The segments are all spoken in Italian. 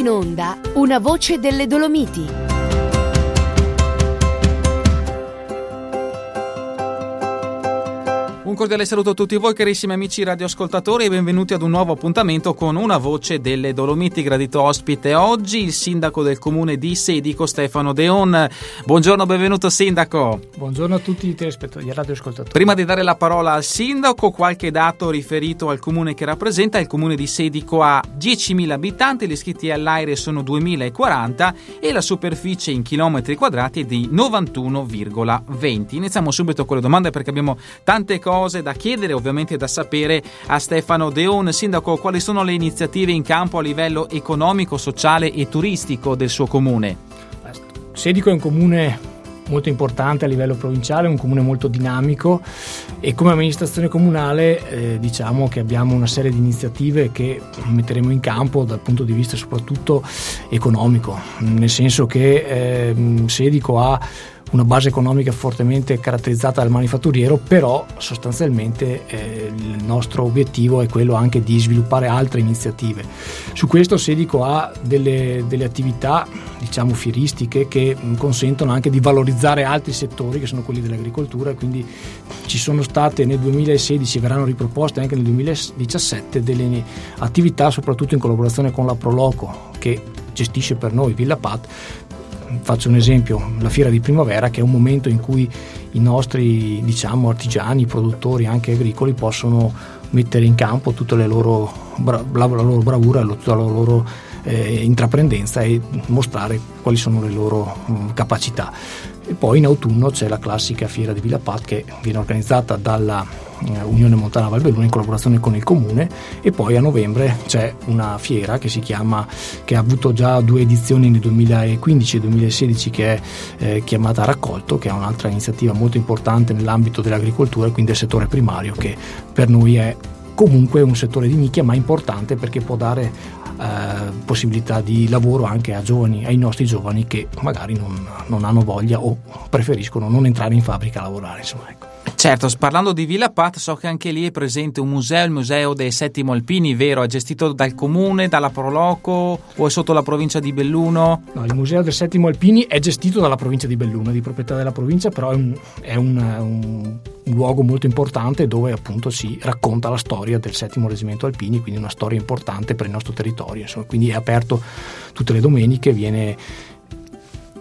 in onda Una voce delle Dolomiti. Cordiale saluto a tutti voi carissimi amici radioascoltatori e benvenuti ad un nuovo appuntamento con una voce delle Dolomiti. Gradito ospite oggi il sindaco del comune di Sedico Stefano Deon. Buongiorno, benvenuto sindaco. Buongiorno a tutti i radioascoltatori. Prima di dare la parola al sindaco, qualche dato riferito al comune che rappresenta. Il comune di Sedico ha 10.000 abitanti, gli iscritti all'aereo sono 2.040 e la superficie in chilometri quadrati è di 91,20. Iniziamo subito con le domande perché abbiamo tante cose cose da chiedere, ovviamente da sapere a Stefano Deon. Sindaco, quali sono le iniziative in campo a livello economico, sociale e turistico del suo comune? Sedico è un comune molto importante a livello provinciale, un comune molto dinamico e come amministrazione comunale eh, diciamo che abbiamo una serie di iniziative che metteremo in campo dal punto di vista soprattutto economico, nel senso che eh, Sedico ha una base economica fortemente caratterizzata dal manifatturiero, però sostanzialmente eh, il nostro obiettivo è quello anche di sviluppare altre iniziative. Su questo Sedico ha delle, delle attività diciamo fieristiche che consentono anche di valorizzare altri settori che sono quelli dell'agricoltura, quindi ci sono state nel 2016 e verranno riproposte anche nel 2017 delle attività soprattutto in collaborazione con la Proloco che gestisce per noi Villa Pat faccio un esempio, la fiera di primavera che è un momento in cui i nostri diciamo, artigiani, produttori anche agricoli possono mettere in campo tutta loro, la, la loro bravura, tutta la loro eh, intraprendenza e mostrare quali sono le loro mh, capacità. E poi in autunno c'è la classica fiera di Villa Pat che viene organizzata dalla Unione Montana Valbelluna in collaborazione con il comune e poi a novembre c'è una fiera che si chiama che ha avuto già due edizioni nel 2015 e 2016 che è eh, chiamata Raccolto che è un'altra iniziativa molto importante nell'ambito dell'agricoltura e quindi del settore primario che per noi è comunque un settore di nicchia ma importante perché può dare eh, possibilità di lavoro anche giovani, ai nostri giovani che magari non, non hanno voglia o preferiscono non entrare in fabbrica a lavorare. Insomma, ecco. Certo, parlando di Villa Pat, so che anche lì è presente un museo, il Museo dei Settimo Alpini, vero? È gestito dal comune, dalla Proloco o è sotto la provincia di Belluno? No, il Museo del Settimo Alpini è gestito dalla provincia di Belluno, di proprietà della provincia, però è un, è un, un luogo molto importante dove appunto si racconta la storia del Settimo Reggimento Alpini, quindi una storia importante per il nostro territorio. Insomma, quindi è aperto tutte le domeniche, viene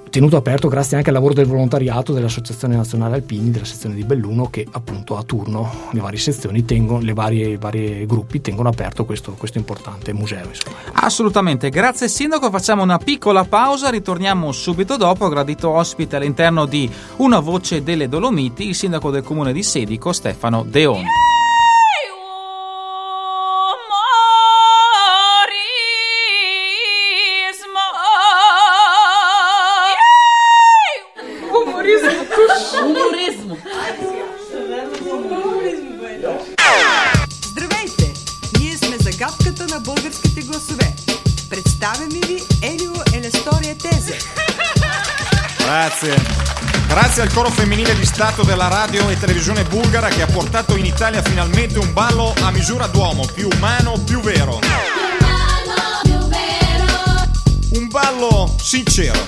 tenuto aperto grazie anche al lavoro del volontariato dell'Associazione Nazionale Alpini della sezione di Belluno che appunto a turno le varie sezioni tengono, le varie, varie gruppi tengono aperto questo, questo importante museo. Insomma. Assolutamente, grazie Sindaco, facciamo una piccola pausa, ritorniamo subito dopo, gradito ospite all'interno di Una Voce delle Dolomiti, il Sindaco del Comune di Sedico Stefano Deon. Stato della radio e televisione bulgara che ha portato in Italia finalmente un ballo a misura d'uomo, più umano, più vero. Un ballo sincero.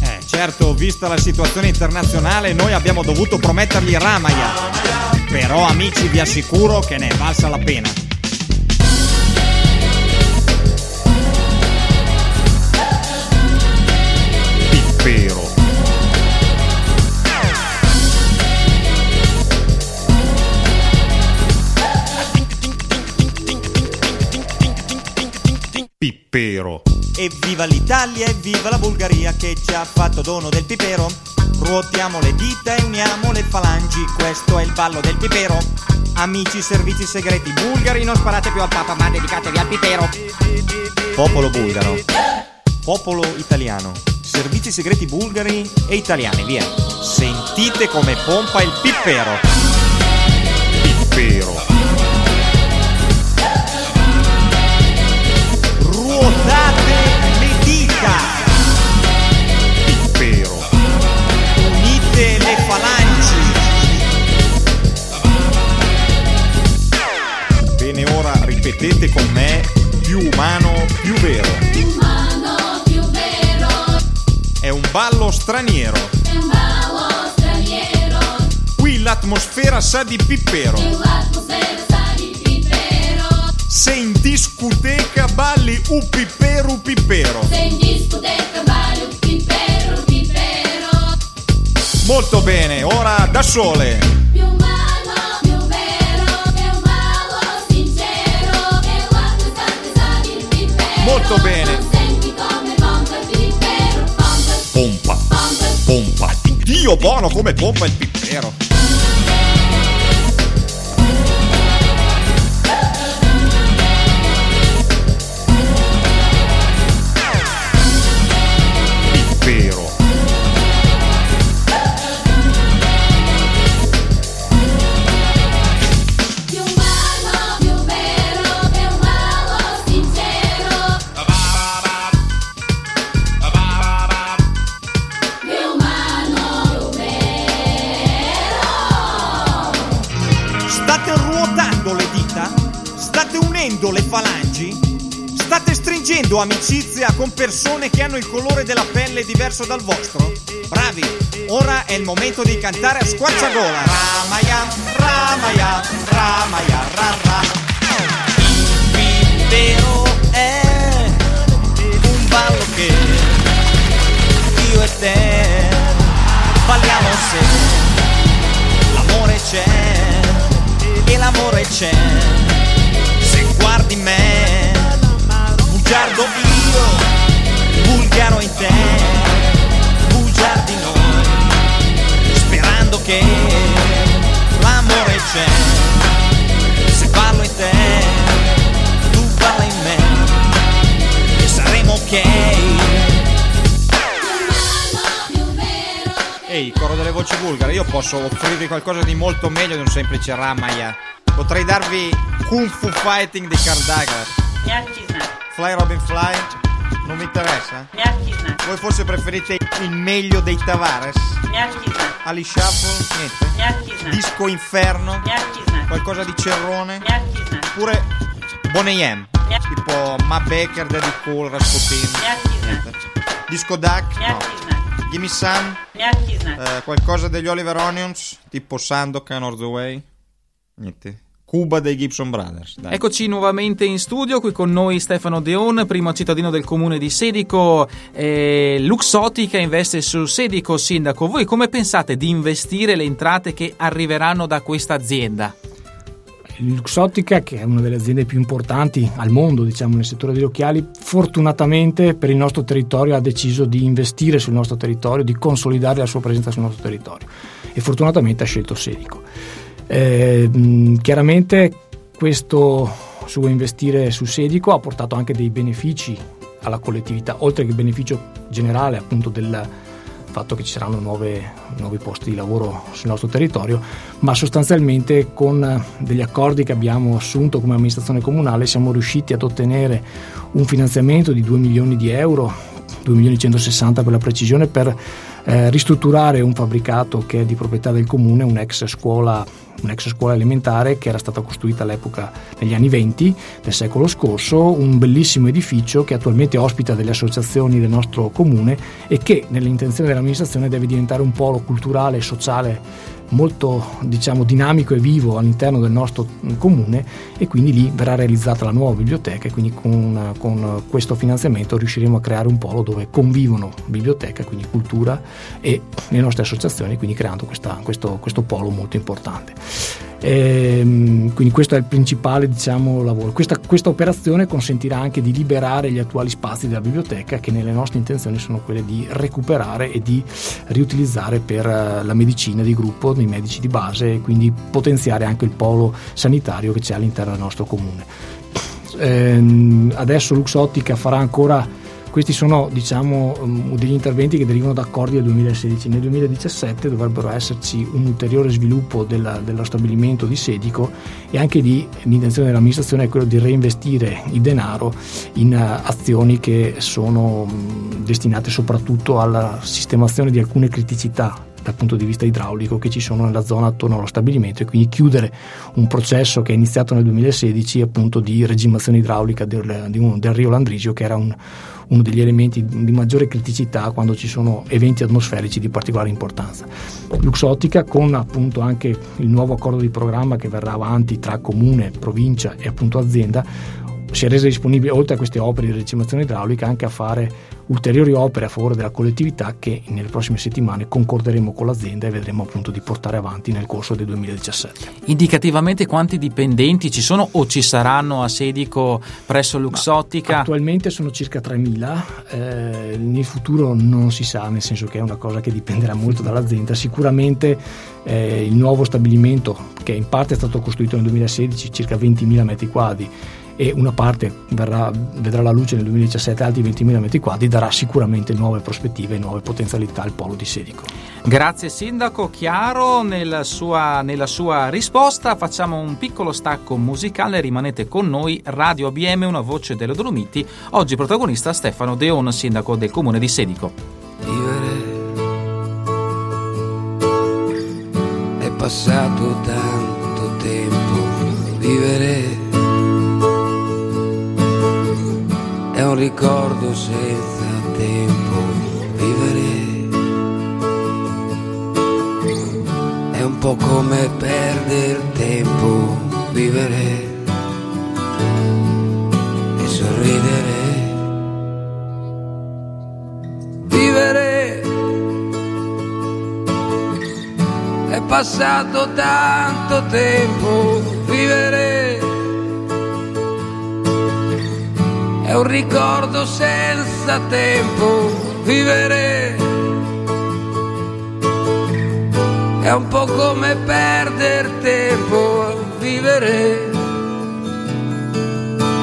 Eh, certo, vista la situazione internazionale, noi abbiamo dovuto promettergli Ramaya. Però, amici, vi assicuro che ne è valsa la pena. Pippero. Pippero. Evviva l'Italia, evviva la Bulgaria che ci ha fatto dono del pipero. Ruotiamo le dita e uniamo le falangi, questo è il ballo del pipero. Amici servizi segreti bulgari, non sparate più al Papa, ma dedicatevi al pipero. Popolo bulgaro. Popolo italiano. Servizi segreti bulgari e italiani, via. Sentite come pompa il pippero. Pippero. ripetete con me, più umano, più vero. Umano, più vero. È un ballo straniero. È un ballo straniero. Qui l'atmosfera sa di pippero. Se in discoteca balli u pippero, u pippero. Se in discoteca balli u pippero, u pippero. Molto bene, ora da sole. Molto bene. Pompa. Pompa. Dio buono come pompa il pipero. Falangi? State stringendo amicizia con persone che hanno il colore della pelle diverso dal vostro? Bravi! Ora è il momento di cantare a squarciagola. Ramaya, Ramaya, Ramaya, Rara. Il vero è un ballo che io e te balliamo se l'amore c'è e l'amore c'è guardi me bugiardo io bulgaro in te bugiardi noi sperando che l'amore c'è se parlo in te tu parla in me e saremo ok Ehi, coro delle voci bulgare, io posso offrirvi qualcosa di molto meglio di un semplice Ramaya. Potrei darvi Kung Fu Fighting di Karl Douglas. Fly Robin Fly? Non vi interessa? Voi forse preferite il meglio dei Tavares? Ali Shuffle? Niente. Disco Inferno? Qualcosa di Cerrone? Oppure Boney M? Tipo Ma Baker, Daddy Cool, Rasputin? Niente. Disco Duck? No. Gimme znak, Eh, qualcosa degli Oliver Onions? Tipo Sandokan or the Way? Niente. Cuba dei Gibson Brothers. Dai. Eccoci nuovamente in studio, qui con noi Stefano Deon, primo cittadino del comune di Sedico, eh, Luxotica investe su Sedico, sindaco. Voi come pensate di investire le entrate che arriveranno da questa azienda? Luxottica, che è una delle aziende più importanti al mondo, diciamo, nel settore degli occhiali, fortunatamente per il nostro territorio ha deciso di investire sul nostro territorio, di consolidare la sua presenza sul nostro territorio e fortunatamente ha scelto Sedico. Eh, mh, chiaramente questo suo investire su Sedico ha portato anche dei benefici alla collettività, oltre che il beneficio generale appunto del fatto che ci saranno nuove, nuovi posti di lavoro sul nostro territorio, ma sostanzialmente con degli accordi che abbiamo assunto come amministrazione comunale siamo riusciti ad ottenere un finanziamento di 2 milioni di euro, 2 milioni e 160 per la precisione, per eh, ristrutturare un fabbricato che è di proprietà del comune, un'ex scuola, un'ex scuola elementare che era stata costruita all'epoca negli anni 20 del secolo scorso, un bellissimo edificio che attualmente ospita delle associazioni del nostro comune e che nell'intenzione dell'amministrazione deve diventare un polo culturale e sociale molto diciamo dinamico e vivo all'interno del nostro comune e quindi lì verrà realizzata la nuova biblioteca e quindi con, con questo finanziamento riusciremo a creare un polo dove convivono biblioteca, quindi cultura e le nostre associazioni, quindi creando questa, questo, questo polo molto importante. Ehm, quindi questo è il principale diciamo, lavoro. Questa, questa operazione consentirà anche di liberare gli attuali spazi della biblioteca che nelle nostre intenzioni sono quelle di recuperare e di riutilizzare per eh, la medicina di gruppo, dei medici di base e quindi potenziare anche il polo sanitario che c'è all'interno del nostro comune. Ehm, adesso Luxottica farà ancora questi sono diciamo, um, degli interventi che derivano da accordi del 2016. Nel 2017 dovrebbero esserci un ulteriore sviluppo della, dello stabilimento di Sedico e anche lì l'intenzione dell'amministrazione è quello di reinvestire il denaro in uh, azioni che sono um, destinate soprattutto alla sistemazione di alcune criticità dal punto di vista idraulico che ci sono nella zona attorno allo stabilimento e quindi chiudere un processo che è iniziato nel 2016 appunto di regimazione idraulica del, del Rio Landrisio che era un- uno degli elementi di maggiore criticità quando ci sono eventi atmosferici di particolare importanza. Luxottica con appunto anche il nuovo accordo di programma che verrà avanti tra comune, provincia e appunto azienda si è resa disponibile oltre a queste opere di regimazione idraulica anche a fare ulteriori opere a favore della collettività che nelle prossime settimane concorderemo con l'azienda e vedremo appunto di portare avanti nel corso del 2017. Indicativamente quanti dipendenti ci sono o ci saranno a Sedico presso Luxottica? Attualmente sono circa 3.000, eh, nel futuro non si sa, nel senso che è una cosa che dipenderà molto dall'azienda. Sicuramente eh, il nuovo stabilimento, che in parte è stato costruito nel 2016, circa 20.000 metri quadri, e una parte verrà- vedrà la luce nel 2017, altri 20.000 metri quadri, darà sicuramente nuove prospettive e nuove potenzialità al polo di Sedico. Grazie Sindaco, chiaro nella sua, nella sua risposta. Facciamo un piccolo stacco musicale, rimanete con noi. Radio ABM, una voce delle Dolomiti. Oggi protagonista Stefano Deon, Sindaco del Comune di Sedico. Vivere è passato tanto un ricordo senza tempo, vivere è un po' come perdere tempo, vivere e sorridere. Vivere è passato tanto tempo, vivere un ricordo senza tempo, vivere è un po' come perdere tempo, vivere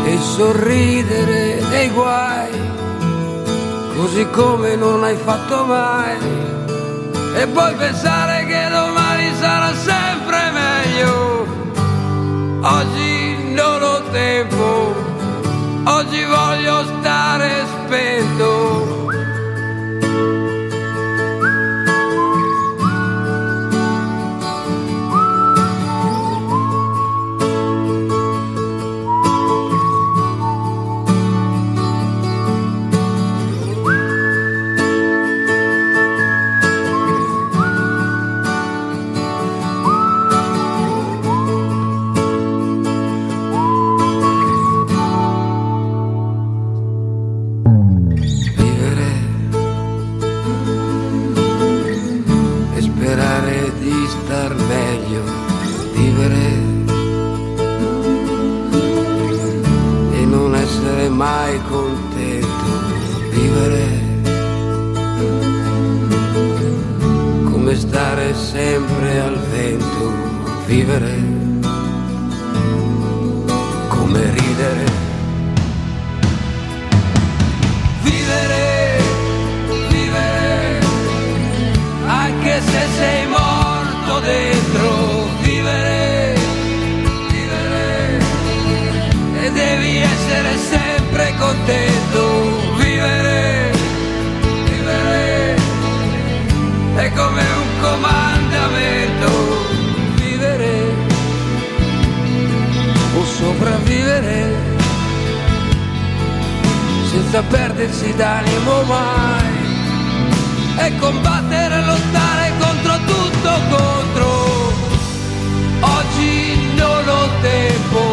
e sorridere dei guai, così come non hai fatto mai, e poi pensare che domani sarà sempre meglio. Oggi non ho tempo, oggi voglio stare spento. Sempre al vento, vivere perdersi d'animo mai e combattere e lottare contro tutto contro. Oggi non ho tempo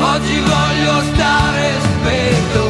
oggi voglio stare spento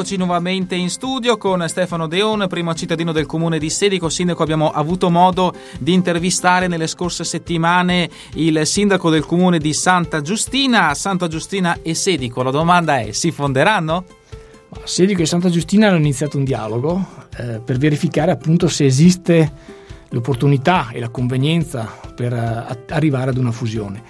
Eccoci nuovamente in studio con Stefano Deon, primo cittadino del comune di Sedico. Sindaco, abbiamo avuto modo di intervistare nelle scorse settimane il sindaco del comune di Santa Giustina. Santa Giustina e Sedico, la domanda è: si fonderanno? Sedico e Santa Giustina hanno iniziato un dialogo eh, per verificare appunto se esiste l'opportunità e la convenienza per eh, arrivare ad una fusione.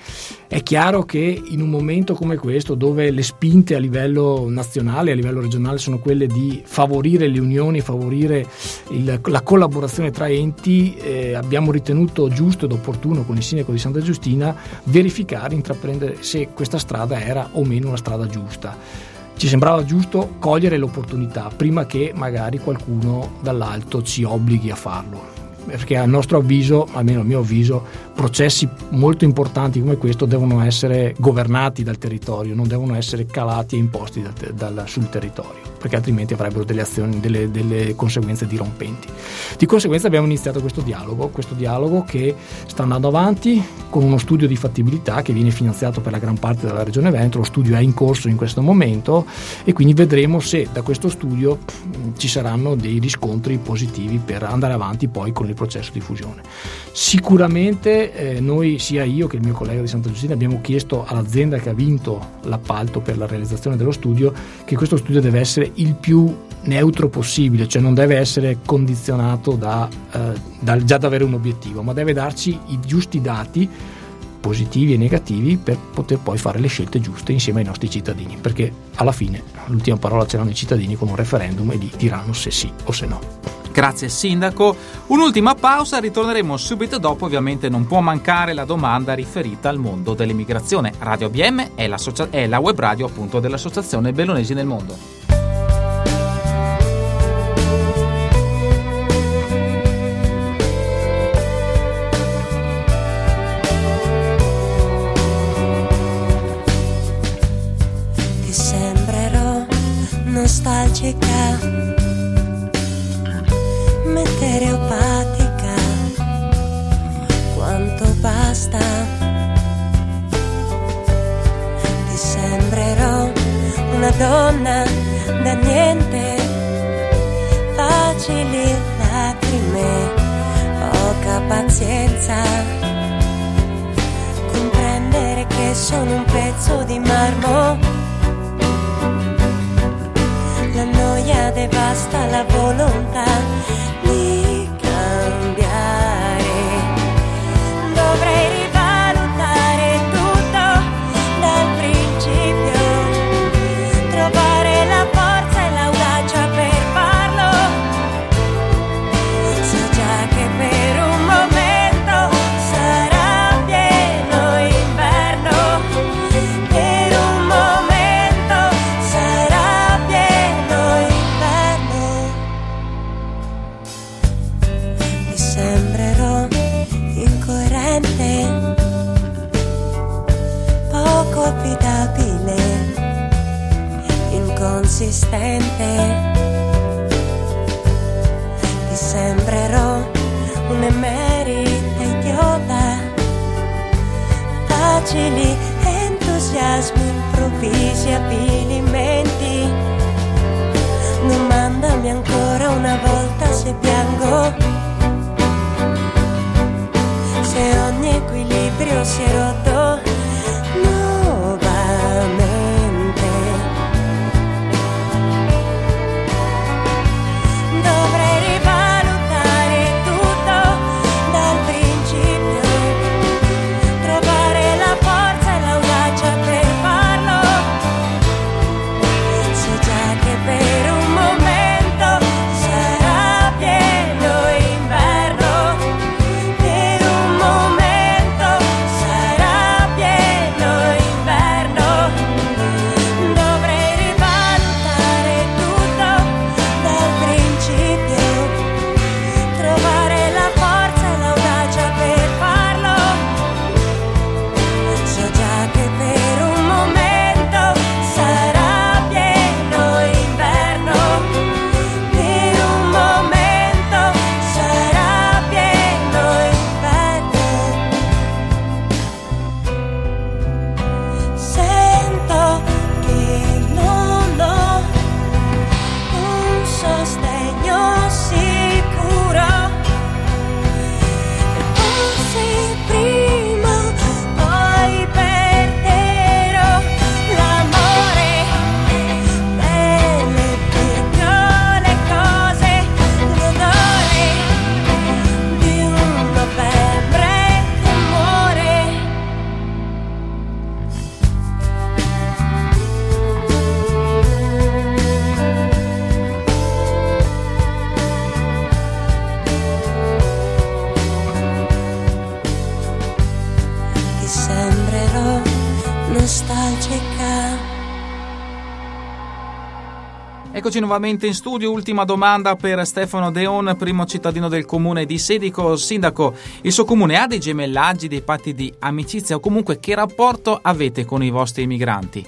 È chiaro che in un momento come questo, dove le spinte a livello nazionale a livello regionale sono quelle di favorire le unioni, favorire il- la collaborazione tra enti, eh, abbiamo ritenuto giusto ed opportuno con il sindaco di Santa Giustina verificare, intraprendere se questa strada era o meno una strada giusta ci sembrava giusto cogliere l'opportunità prima che magari qualcuno dall'alto ci obblighi a farlo. Perché a nostro avviso, almeno a mio avviso, processi molto importanti come questo devono essere governati dal territorio, non devono essere calati e imposti dal dal- sul territorio, perché altrimenti avrebbero delle azioni, delle, delle conseguenze dirompenti. Di conseguenza abbiamo iniziato questo dialogo, questo dialogo che sta andando avanti con uno studio di fattibilità che viene finanziato per la gran parte dalla Regione Veneto, lo studio è in corso in questo momento e quindi vedremo se da questo studio ci saranno dei riscontri positivi per andare avanti poi con il processo di fusione. Sicuramente eh, noi, sia io che il mio collega di Santa Giustina, abbiamo chiesto all'azienda che ha vinto l'appalto per la realizzazione dello studio che questo studio deve essere il più neutro possibile, cioè non deve essere condizionato da, eh, dal- già da avere un obiettivo, ma deve darci i giusti dati positivi e negativi per poter poi fare le scelte giuste insieme ai nostri cittadini, perché alla fine l'ultima parola ce l'hanno i cittadini con un referendum e lì diranno se sì o se no. Grazie Sindaco. Un'ultima pausa, ritorneremo subito dopo. Ovviamente non può mancare la domanda riferita al mondo dell'immigrazione. Radio BM è, è la web radio appunto dell'Associazione Bellonesi nel Mondo. Facili entusiasmi improvvisi avvilimenti. Domandami ancora una volta se piango. Se ogni equilibrio si è rotto Eccoci nuovamente in studio, ultima domanda per Stefano Deon, primo cittadino del comune di Sedico. Sindaco, il suo comune ha dei gemellaggi, dei patti di amicizia o comunque che rapporto avete con i vostri migranti?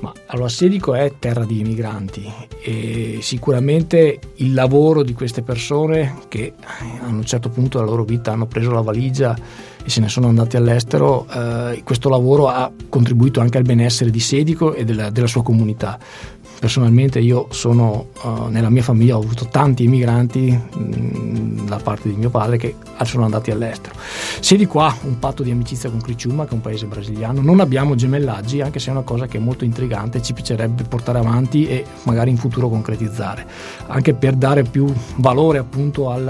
Ma allora Sedico è terra di migranti e sicuramente il lavoro di queste persone che a un certo punto della loro vita hanno preso la valigia e se ne sono andati all'estero, eh, questo lavoro ha contribuito anche al benessere di Sedico e della, della sua comunità. Personalmente io sono, uh, nella mia famiglia ho avuto tanti immigranti mh, da parte di mio padre che sono andati all'estero. Se di qua un patto di amicizia con Criciúma, che è un paese brasiliano, non abbiamo gemellaggi, anche se è una cosa che è molto intrigante, ci piacerebbe portare avanti e magari in futuro concretizzare, anche per dare più valore appunto al,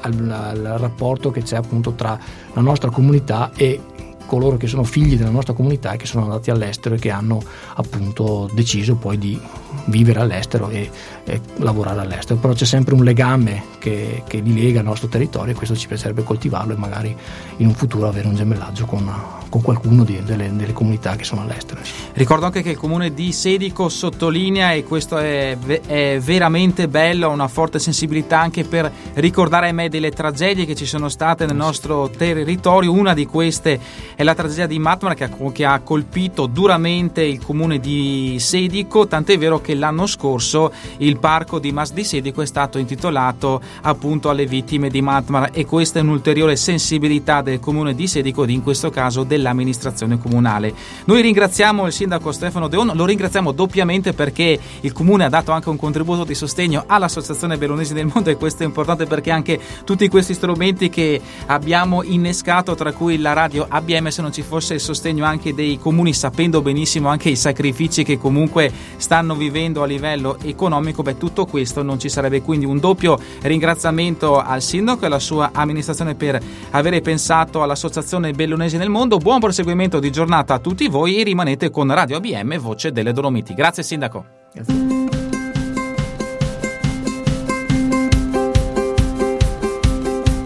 al, al rapporto che c'è appunto tra la nostra comunità e coloro che sono figli della nostra comunità e che sono andati all'estero e che hanno appunto deciso poi di vivere all'estero e, e lavorare all'estero. Però c'è sempre un legame che, che, li lega al nostro territorio e questo ci piacerebbe coltivarlo e magari in un futuro avere un gemellaggio con, con qualcuno di, delle, delle, comunità che sono all'estero. Ricordo anche che il comune di Sedico sottolinea e questo è, è veramente bello, una forte sensibilità anche per ricordare a me delle tragedie che ci sono state nel nostro territorio. Una di queste è la tragedia di Matmara che ha, che ha colpito duramente il comune di Sedico, tant'è vero che l'anno scorso il parco di Mas di Sedico è stato intitolato appunto alle vittime di Matmara e questa è un'ulteriore sensibilità del comune di Sedico ed in questo caso dell'amministrazione comunale. Noi ringraziamo il sindaco Stefano Deon, lo ringraziamo doppiamente perché il comune ha dato anche un contributo di sostegno all'Associazione Bellonesi del Mondo e questo è importante perché anche tutti questi strumenti che abbiamo innescato, tra cui la radio ABM, se non ci fosse il sostegno anche dei comuni, sapendo benissimo anche i sacrifici che comunque stanno vivendo a livello economico, beh tutto questo non ci sarebbe quindi un doppio ringraziamento al sindaco e alla sua amministrazione per avere pensato all'Associazione Bellonesi nel Mondo. Buon proseguimento di giornata a tutti voi e rimanete con Radio ABM, voce delle Dolomiti. Grazie sindaco. Grazie.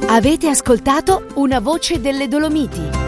Avete ascoltato una voce delle Dolomiti.